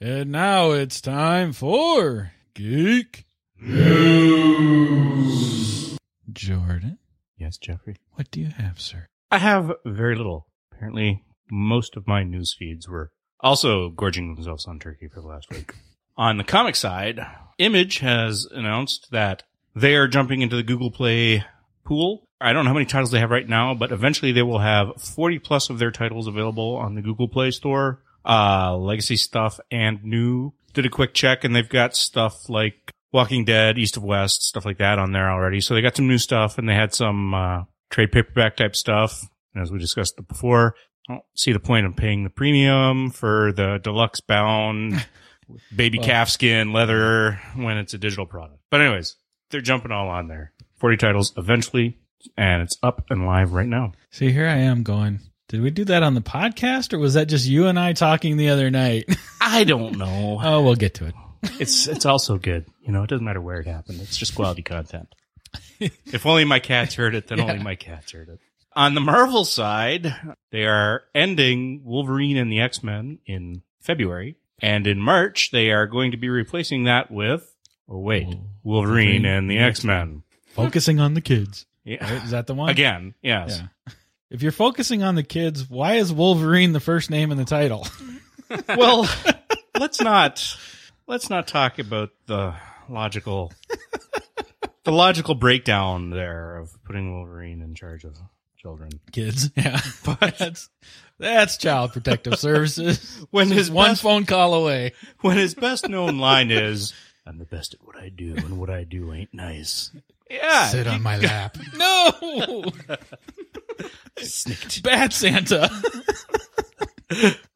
And now it's time for Geek News. Jordan, Yes, Jeffrey. what do you have, sir? I have very little. Apparently, most of my news feeds were also gorging themselves on turkey for the last week. On the comic side, Image has announced that they are jumping into the Google Play pool. I don't know how many titles they have right now, but eventually they will have 40 plus of their titles available on the Google Play Store. Uh, legacy stuff and new. Did a quick check and they've got stuff like Walking Dead, East of West, stuff like that on there already. So they got some new stuff and they had some, uh, trade paperback type stuff. As we discussed before, I don't see the point of paying the premium for the deluxe bound baby Well- calf skin leather when it's a digital product. But anyways, they're jumping all on there. 40 titles eventually, and it's up and live right now. See, here I am going. Did we do that on the podcast or was that just you and I talking the other night? I don't know. oh, we'll get to it. it's it's also good. You know, it doesn't matter where it happened. It's just quality content. if only my cats heard it, then only my cats heard it. On the Marvel side, they are ending Wolverine and the X-Men in February. And in March, they are going to be replacing that with, oh wait, Wolverine, Wolverine and the X-Men. Focusing on the kids. Yeah. Right? Is that the one? Again, yes. Yeah. If you're focusing on the kids, why is Wolverine the first name in the title? Well, let's not let's not talk about the logical the logical breakdown there of putting Wolverine in charge of children. Kids. Yeah. But that's that's child protective services. When his one best, phone call away. when his best known line is I'm the best at what I do and what I do ain't nice. Yeah. Sit on my lap. no. Snikt. Bad Santa.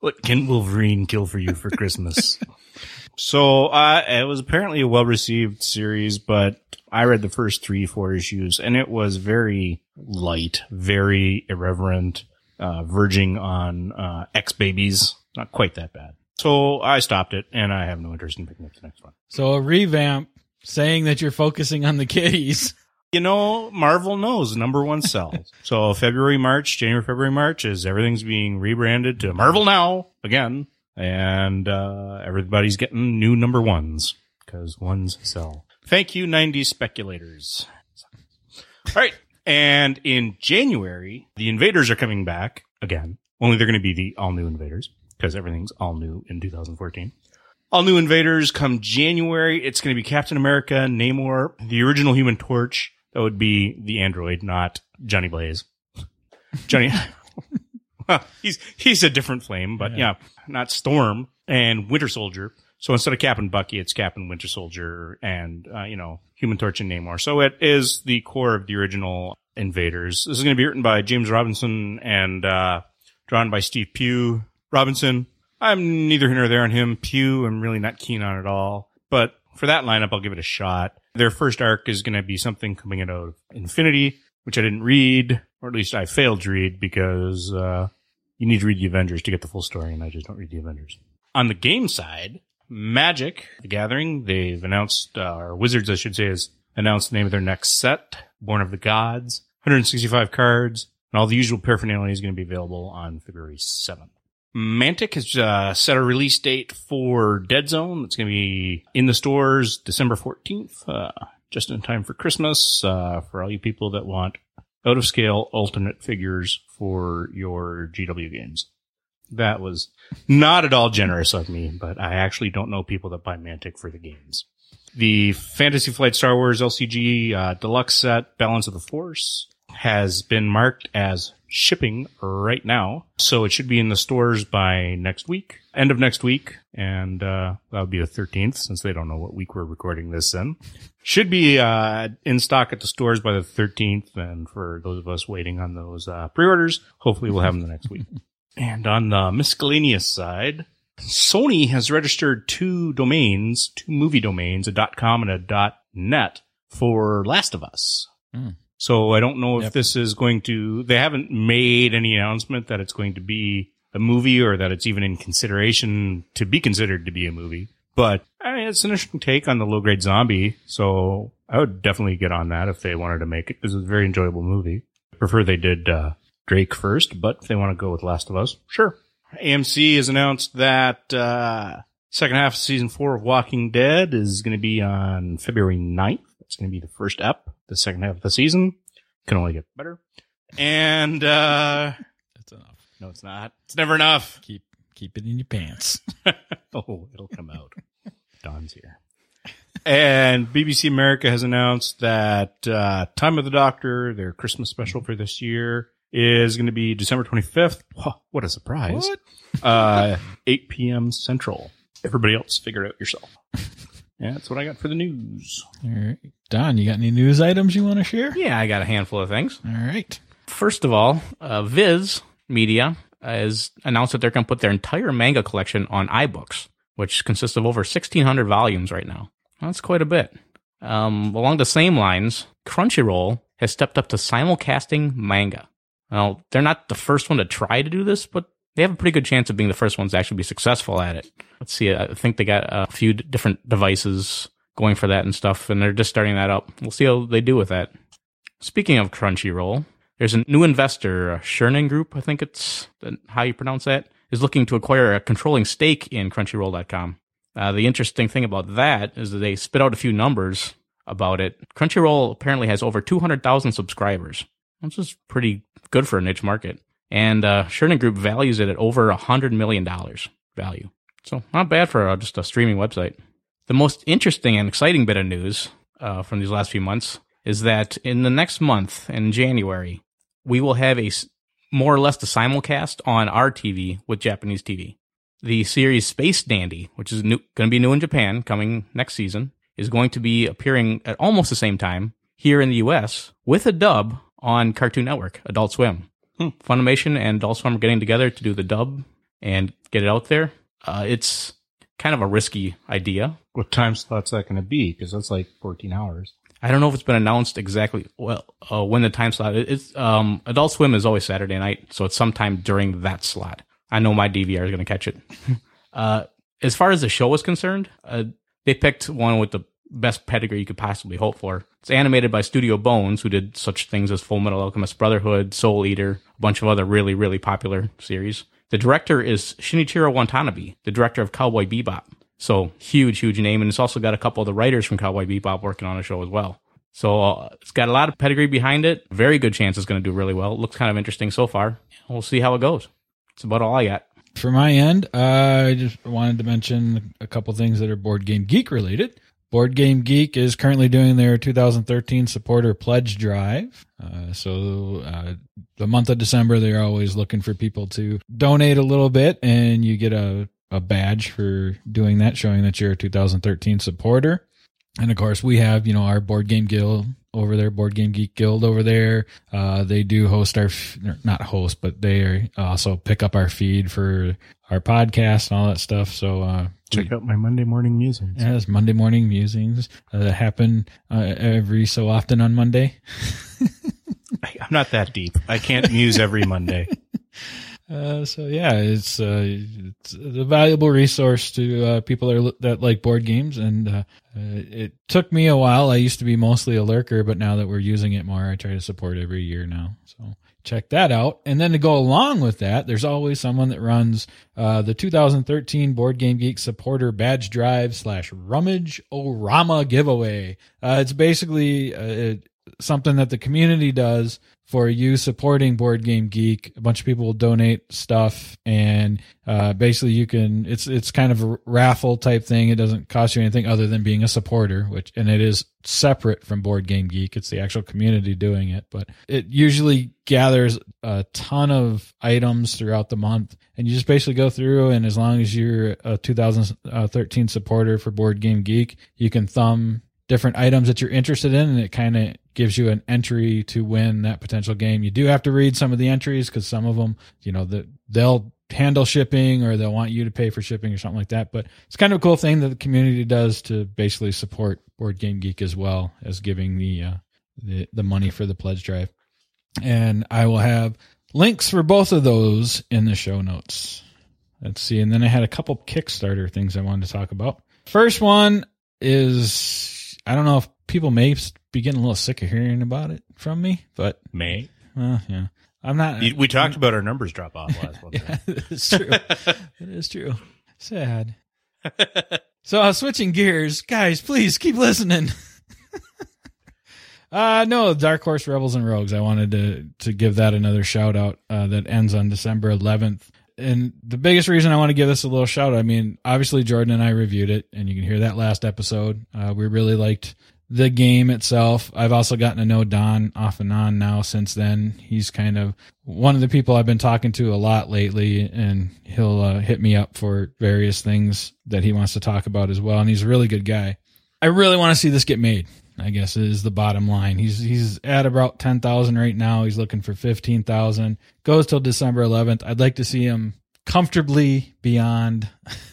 What can Wolverine kill for you for Christmas? so, uh, it was apparently a well received series, but I read the first three, four issues and it was very light, very irreverent, uh, verging on, uh, X-Babies. Not quite that bad. So I stopped it and I have no interest in picking up the next one. So a revamp saying that you're focusing on the kiddies. You know, Marvel knows number one sells. so February, March, January, February, March is everything's being rebranded to Marvel Now again. And, uh, everybody's getting new number ones because ones sell. Thank you, 90s speculators. All right. And in January, the invaders are coming back again. Only they're going to be the all new invaders because everything's all new in 2014. All new invaders come January. It's going to be Captain America, Namor, the original Human Torch. That would be the android, not Johnny Blaze. Johnny, well, he's he's a different flame, but yeah. not Storm and Winter Soldier. So instead of Cap and Bucky, it's Cap and Winter Soldier and uh, you know Human Torch and Namor. So it is the core of the original Invaders. This is going to be written by James Robinson and uh, drawn by Steve Pugh. Robinson, I'm neither here nor there on him. Pugh, I'm really not keen on at all. But for that lineup, I'll give it a shot. Their first arc is going to be something coming out of Infinity, which I didn't read, or at least I failed to read because uh, you need to read the Avengers to get the full story, and I just don't read the Avengers. On the game side, Magic, The Gathering, they've announced, uh, or Wizards, I should say, has announced the name of their next set, Born of the Gods, 165 cards, and all the usual paraphernalia is going to be available on February 7th. Mantic has uh, set a release date for Dead Zone. It's going to be in the stores December 14th, uh, just in time for Christmas, uh, for all you people that want out of scale alternate figures for your GW games. That was not at all generous of me, but I actually don't know people that buy Mantic for the games. The Fantasy Flight Star Wars LCG uh, deluxe set Balance of the Force has been marked as shipping right now, so it should be in the stores by next week, end of next week, and uh, that would be the 13th, since they don't know what week we're recording this in. Should be uh, in stock at the stores by the 13th, and for those of us waiting on those uh, pre-orders, hopefully we'll have them the next week. And on the miscellaneous side, Sony has registered two domains, two movie domains, a .com and a .net for Last of Us. Hmm. So I don't know if Yep. this is going to, they haven't made any announcement that it's going to be a movie or that it's even in consideration to be considered to be a movie. But I mean, it's an interesting take on the low grade zombie. So I would definitely get on that if they wanted to make it. This is a very enjoyable movie. I prefer they did, uh, Drake first, but if they want to go with Last of Us, sure. AMC has announced that, uh, Second half of season four of Walking Dead is going to be on February 9th. That's going to be the first ep. The second half of the season can only get better. And, uh, That's enough. no, it's not. It's never enough. Keep keep it in your pants. Oh, it'll come out. Don's here. And BBC America has announced that uh, Time of the Doctor, their Christmas special for this year, is going to be December 25th. Whoa, what a surprise. What? Uh, 8 p.m. Central. Everybody else, figure it out yourself. Yeah, that's what I got for the news. All right. Don, you got any news items you want to share? Yeah, I got a handful of things. All right. First of all, uh, Viz Media has announced that they're going to put their entire manga collection on iBooks, which consists of over 1,600 volumes right now. That's quite a bit. Um, along the same lines, Crunchyroll has stepped up to simulcasting manga. Well, they're not the first one to try to do this, but they have a pretty good chance of being the first ones to actually be successful at it. Let's see, I think they got a few different devices going for that and stuff, and they're just starting that up. We'll see how they do with that. Speaking of Crunchyroll, there's a new investor, uh, Group, I think it's how you pronounce that, is looking to acquire a controlling stake in Crunchyroll.com. Uh, the interesting thing about that is that they spit out a few numbers about it. Crunchyroll apparently has over 200,000 subscribers, which is pretty good for a niche market. And uh, Chernin Group values it at over $100 million value. So not bad for uh, just a streaming website. The most interesting and exciting bit of news uh, from these last few months is that in the next month, in January, we will have a more or less the simulcast on our TV with Japanese TV. The series Space Dandy, which is going to be new in Japan coming next season, is going to be appearing at almost the same time here in the US with a dub on Cartoon Network, Adult Swim. Funimation and Adult Swim are getting together to do the dub and get it out there. Uh, it's kind of a risky idea. What time slot's that going to be? Because that's like 14 hours. I don't know if it's been announced exactly well uh, when the time slot. It's um, Adult Swim is always Saturday night, so it's sometime during that slot. I know my DVR is going to catch it. uh, as far as the show is concerned, uh, they picked one with the best pedigree you could possibly hope for. It's animated by Studio Bones, who did such things as Full Metal Alchemist Brotherhood, Soul Eater, a bunch of other really really popular series. The director is Shinichiro Watanabe, the director of Cowboy Bebop. So huge, huge name, and it's also got a couple of the writers from Cowboy Bebop working on the show as well. So uh, it's got a lot of pedigree behind it. Very good chance it's going to do really well. It looks kind of interesting so far. We'll see how it goes. That's about all I got. For my end, uh, I just wanted to mention a couple things that are Board Game Geek related. Board Game Geek is currently doing their 2013 supporter pledge drive. Uh, so uh, the month of December, they're always looking for people to donate a little bit, and you get a a badge for doing that, showing that you're a 2013 supporter. And of course, we have, you know, our board game guild over there, Board Game Geek Guild over there. Uh, they do host our, not host, but they also pick up our feed for our podcast and all that stuff. So, uh, Check out my Monday morning musings. yeah, it's Monday morning musings uh, that happen uh, every so often on Monday. I'm not that deep. I can't muse every Monday. Uh, so yeah, it's uh, it's a valuable resource to uh, people that, like board games, and uh, uh, it took me a while. I used to be mostly a lurker, but now that we're using it more, I try to support every year now. So check that out. And then to go along with that, there's always someone that runs uh, the 2013 Board Game Geek supporter badge drive slash rummage orama giveaway. Uh, it's basically it, something that the community does for you supporting Board Game Geek. A bunch of people will donate stuff, and uh, basically you can. It's it's kind of a raffle type thing. It doesn't cost you anything other than being a supporter, which and it is separate from Board Game Geek. It's the actual community doing it, but it usually gathers a ton of items throughout the month, and you just basically go through. And as long as you're a 2013 supporter for Board Game Geek, you can thumb different items that you're interested in, and it kind of gives you an entry to win that potential game. You do have to read some of the entries because some of them, you know, they'll handle shipping or they'll want you to pay for shipping or something like that. But it's kind of a cool thing that the community does to basically support Board Game Geek as well as giving the uh, the, the money for the pledge drive. And I will have links for both of those in the show notes. Let's see. And then I had a couple Kickstarter things I wanted to talk about. First one is I don't know if people may be getting a little sick of hearing about it from me, but May. well, yeah, I'm not. We talked about our numbers drop off last one. yeah, it's true. it is true. Sad. So uh, switching gears, guys, please keep listening. uh no, Dark Horse Rebels and Rogues. I wanted to to give that another shout out. Uh, that ends on December 11th. And the biggest reason I want to give this a little shout out, I mean, obviously Jordan and I reviewed it, and you can hear that last episode. Uh, we really liked the game itself. I've also gotten to know Don off and on now since then. He's kind of one of the people I've been talking to a lot lately, and he'll uh, hit me up for various things that he wants to talk about as well. And he's a really good guy. I really want to see this get made. I guess is the bottom line. He's he's at about ten thousand right now. He's looking for fifteen thousand. Goes till December eleventh. I'd like to see him comfortably beyond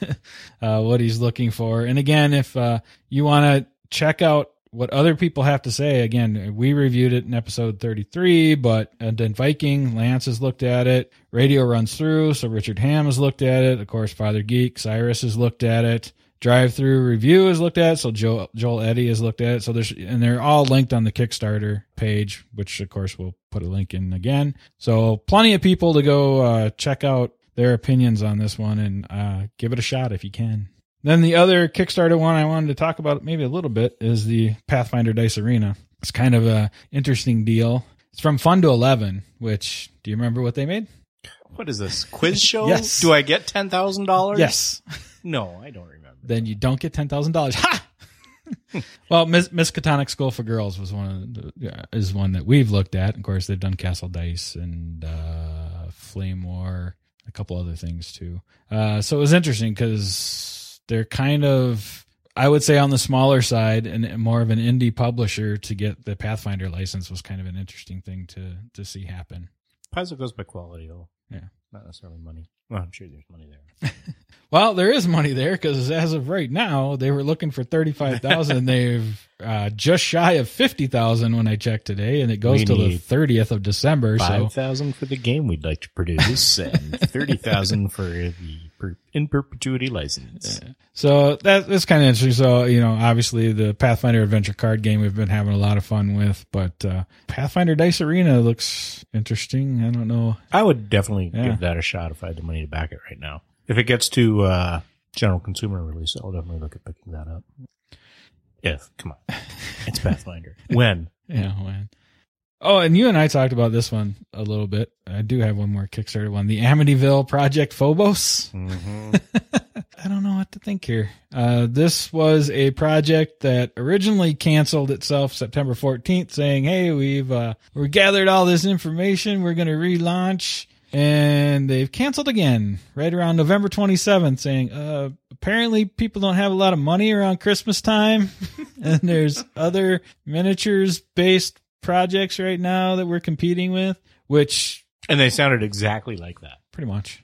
uh, what he's looking for. And again, if uh, you want to check out what other people have to say, again, we reviewed it in episode 33, but and then Viking, Lance has looked at it. Rahdo Runs Through, so Richard Ham has looked at it. Of course, Father Geek, Cyrus has looked at it. Drive Through Review is looked at so Joel, Joel Eddy has looked at it. So there's and they're all linked on the Kickstarter page, which of course we'll put a link in again. So plenty of people to go uh, check out their opinions on this one and uh, give it a shot if you can. Then the other Kickstarter one I wanted to talk about maybe a little bit is the Pathfinder Dice Arena. It's kind of a interesting deal. It's from Fun to Eleven, which do you remember what they made? What is this quiz show? Yes. Do I get ten thousand dollars? Yes. No, I don't remember. Then you don't get ten thousand dollars. Ha! well, Miss Miskatonic School for Girls was one of the, is one that we've looked at. Of course, they've done Castle Dice and uh, Flame War, a couple other things too. Uh, so it was interesting because they're kind of, I would say, on the smaller side and more of an indie publisher. To get the Pathfinder license was kind of an interesting thing to to see happen. Paizo goes by quality, though. Yeah. Not necessarily money. Well, I'm sure there's money there. Well, there is money there because as of right now, they were looking for thirty five thousand. They've uh, just shy of fifty thousand when I checked today, and it goes We till the thirtieth of December. So Five thousand for the game we'd like to produce, and thirty thousand for the per- in perpetuity license. So that, that's kind of interesting. So, you know, obviously the Pathfinder adventure card game we've been having a lot of fun with, but, uh, Pathfinder Dice Arena looks interesting. I don't know. I would definitely Yeah. give that a shot if I had the money to back it right now. If it gets to uh, general consumer release, I'll definitely look at picking that up. If come on, it's Pathfinder. when Yeah, man. Oh, and you and I talked about this one a little bit. I do have one more Kickstarter one. The Amityville Project Phobos. I don't know what to think here. Uh, this was a project that originally canceled itself September 14th, saying, "Hey, we've uh, we gathered all this information. We're going to relaunch." And they've canceled again right around November 27th, saying, uh, apparently people don't have a lot of money around Christmas time. and there's other miniatures based projects right now that we're competing with, which and they sounded exactly like that. pretty much.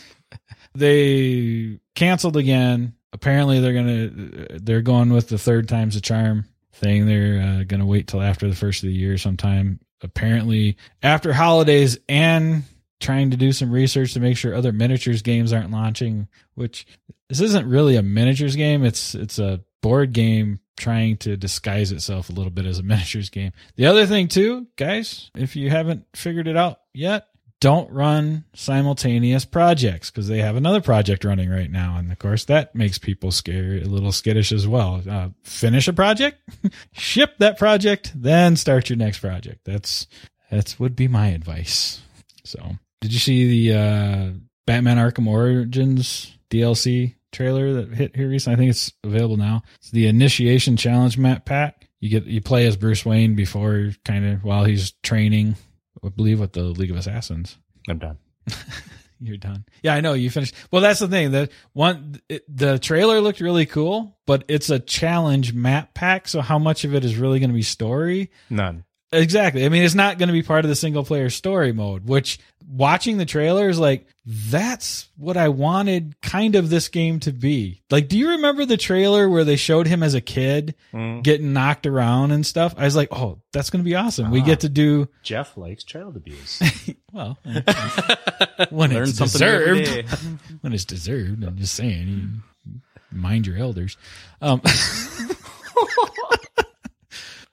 they canceled again. Apparently, they're gonna they're going with the third time's a charm thing. They're uh, gonna wait till after the first of the year sometime. Apparently, after holidays and trying to do some research to make sure other miniatures games aren't launching. Which this isn't really a miniatures game. It's it's a board game trying to disguise itself a little bit as a miniatures game. The other thing too, guys, if you haven't figured it out yet, don't run simultaneous projects because they have another project running right now. And of course, that makes people scared, a little skittish as well. Uh, finish a project, ship that project, then start your next project. That's, that's would be my advice. So did you see the, uh, Batman Arkham Origins DLC trailer that hit here recently? I think it's available now. It's the initiation challenge map pack. You get, you play as Bruce Wayne before kind of while he's training I believe with the League of Assassins. I'm done. You're done. Yeah, I know you finished. Well, that's the thing. That one, it, the trailer looked really cool, but it's a challenge map pack. So how much of it is really going to be story? None. Exactly. I mean, it's not going to be part of the single player story mode, which watching the trailer is like, that's what I wanted kind of this game to be. Like, do you remember the trailer where they showed him as a kid Mm. getting knocked around and stuff? I was like, oh, that's going to be awesome. We Ah. get to do, Jeff likes child abuse. well, when it's deserved. when it's deserved. I'm just saying, you mind your elders. Um,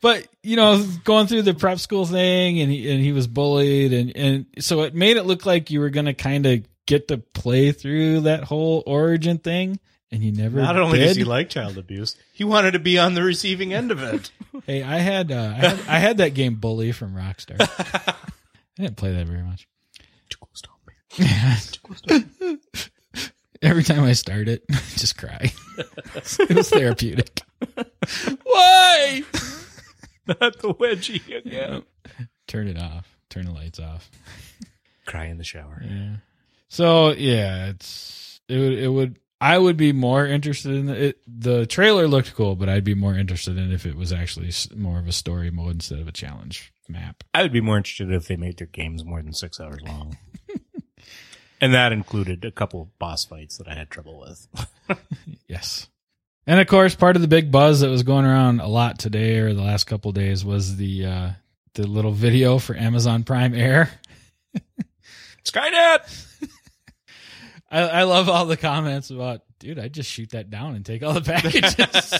but you know, going through the prep school thing, and he, and he was bullied, and and so it made it look like you were gonna kind of get to play through that whole origin thing. and you never. Not only did? does he like child abuse, he wanted to be on the receiving end of it. Hey, I had, uh, I had I had that game Bully from Rockstar. I didn't play that very much. Every time I start it, I just cry. it was therapeutic. Why? Not the wedgie again. Turn it off. Turn the lights off. Cry in the shower. Yeah. So yeah, it's it would it would I would be more interested in it. The trailer looked cool, but I'd be more interested in if it was actually more of a story mode instead of a challenge map. I would be more interested if they made their games more than six hours long. and that included a couple of boss fights that I had trouble with. Yes. And of course, part of the big buzz that was going around a lot today or the last couple of days was the uh the little video for Amazon Prime Air. Skynet! I, I love all the comments about, dude, I'd just shoot that down and take all the packages.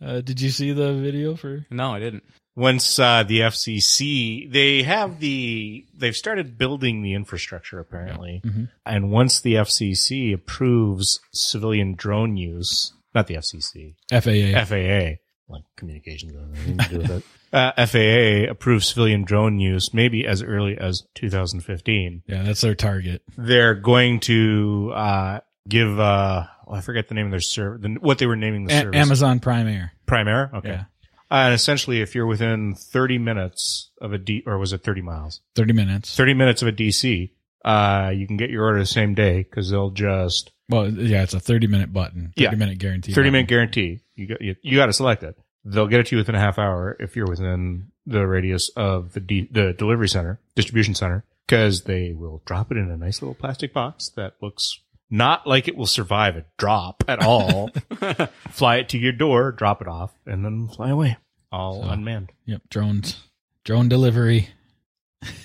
uh, did you see the video for? No, I didn't. Once uh, the FCC, they have the, they've started building the infrastructure apparently. Mhm. And once the FCC approves civilian drone use, not the FCC, FAA. FAA, like communications, to do with it. Uh, FAA approves civilian drone use maybe as early as 2015. yeah, that's their target. They're going to uh, give, uh, oh, I forget the name of their service, the, what they were naming the A- service. Amazon Prime Air. Prime Air? Okay. Yeah. Uh, and essentially, if you're within 30 minutes of a D, or was it 30 miles? 30 minutes. 30 minutes of a DC, uh, you can get your order the same day because they'll just Well, yeah, it's a 30 minute button. 30 Yeah. minute guarantee. 30 button. minute guarantee. You got, you, you got to select it. They'll get it to you within a half hour if you're within the radius of the D, the delivery center, distribution center, because they will drop it in a nice little plastic box that looks not like it will survive a drop at all. fly it to your door, drop it off, and then fly away, all So- unmanned. Yep. Drones. Drone delivery.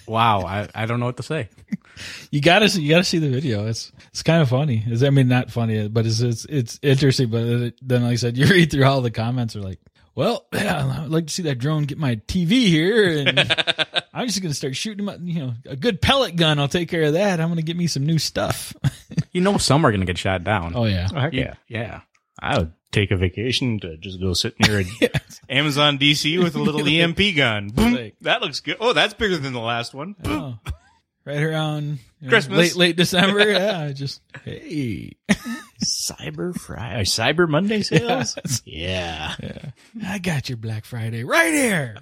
Wow, I, I don't know what to say. You gotta see, you gotta see the video. It's, it's kind of funny. It's, I mean, not funny, but it's, it's, it's interesting. But then, like I said, you read through all the comments are like, well, yeah, I'd like to see that drone get my TV here. And I'm just going to start shooting my, you know, a good pellet gun. I'll take care of that. I'm going to get me some new stuff. You know, some are going to get shot down. oh, yeah. Oh, heck You- yeah. yeah. I would take a vacation to just go sit near an Amazon DC with a little EMP gun. Boom. That looks good. Oh, that's bigger than the last one. Oh, right around you know, Christmas. late, late December. yeah. Just, hey. Cyber Friday, Cyber Monday sales. yeah. I got your Black Friday right here.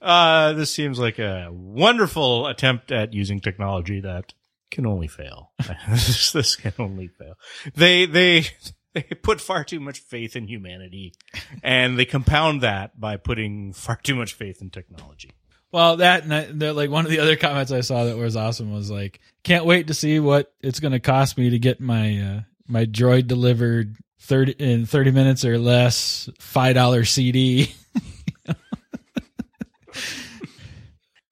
Uh, this seems like a wonderful attempt at using technology that can only fail. this, this can only fail. They, they, they put far too much faith in humanity and they compound that by putting far too much faith in technology. Well, that and I, like one of the other comments I saw that was awesome was like, can't wait to see what it's going to cost me to get my uh, my droid delivered thirty in thirty minutes or less five dollar CD.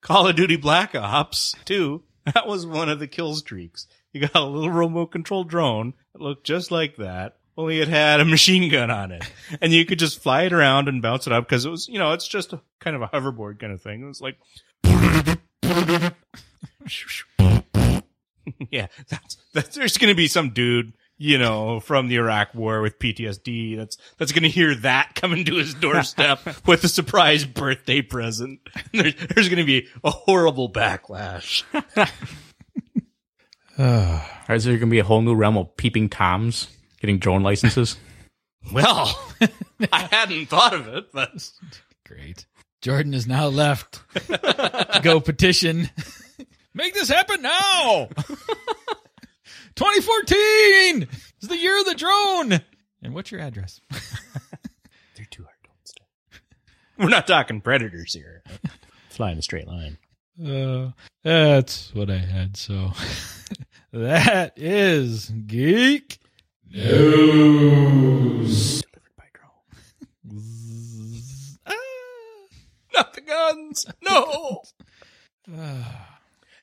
Call of Duty Black Ops 2, that was one of the kill streaks. You got a little remote control drone that looked just like that, only it had a machine gun on it. And you could just fly it around and bounce it up because it was, you know, it's just a kind of a hoverboard kind of thing. It was like, yeah, that's, that's, there's going to be some dude, you know, from the Iraq war with PTSD that's, that's going to hear that coming to his doorstep with a surprise birthday present. There's, there's going to be a horrible backlash. Or is there going to be a whole new realm of peeping toms getting drone licenses? Well, I hadn't thought of it, but great. Jordan is now left to go petition. Make this happen now. 2014 is the year of the drone. And what's your address? they're too hard to understand. We're not talking predators here. Fly in a straight line. Uh, that's what I had. So that is geek news. Delivered by drone. Ah. Not the guns. No. Ah.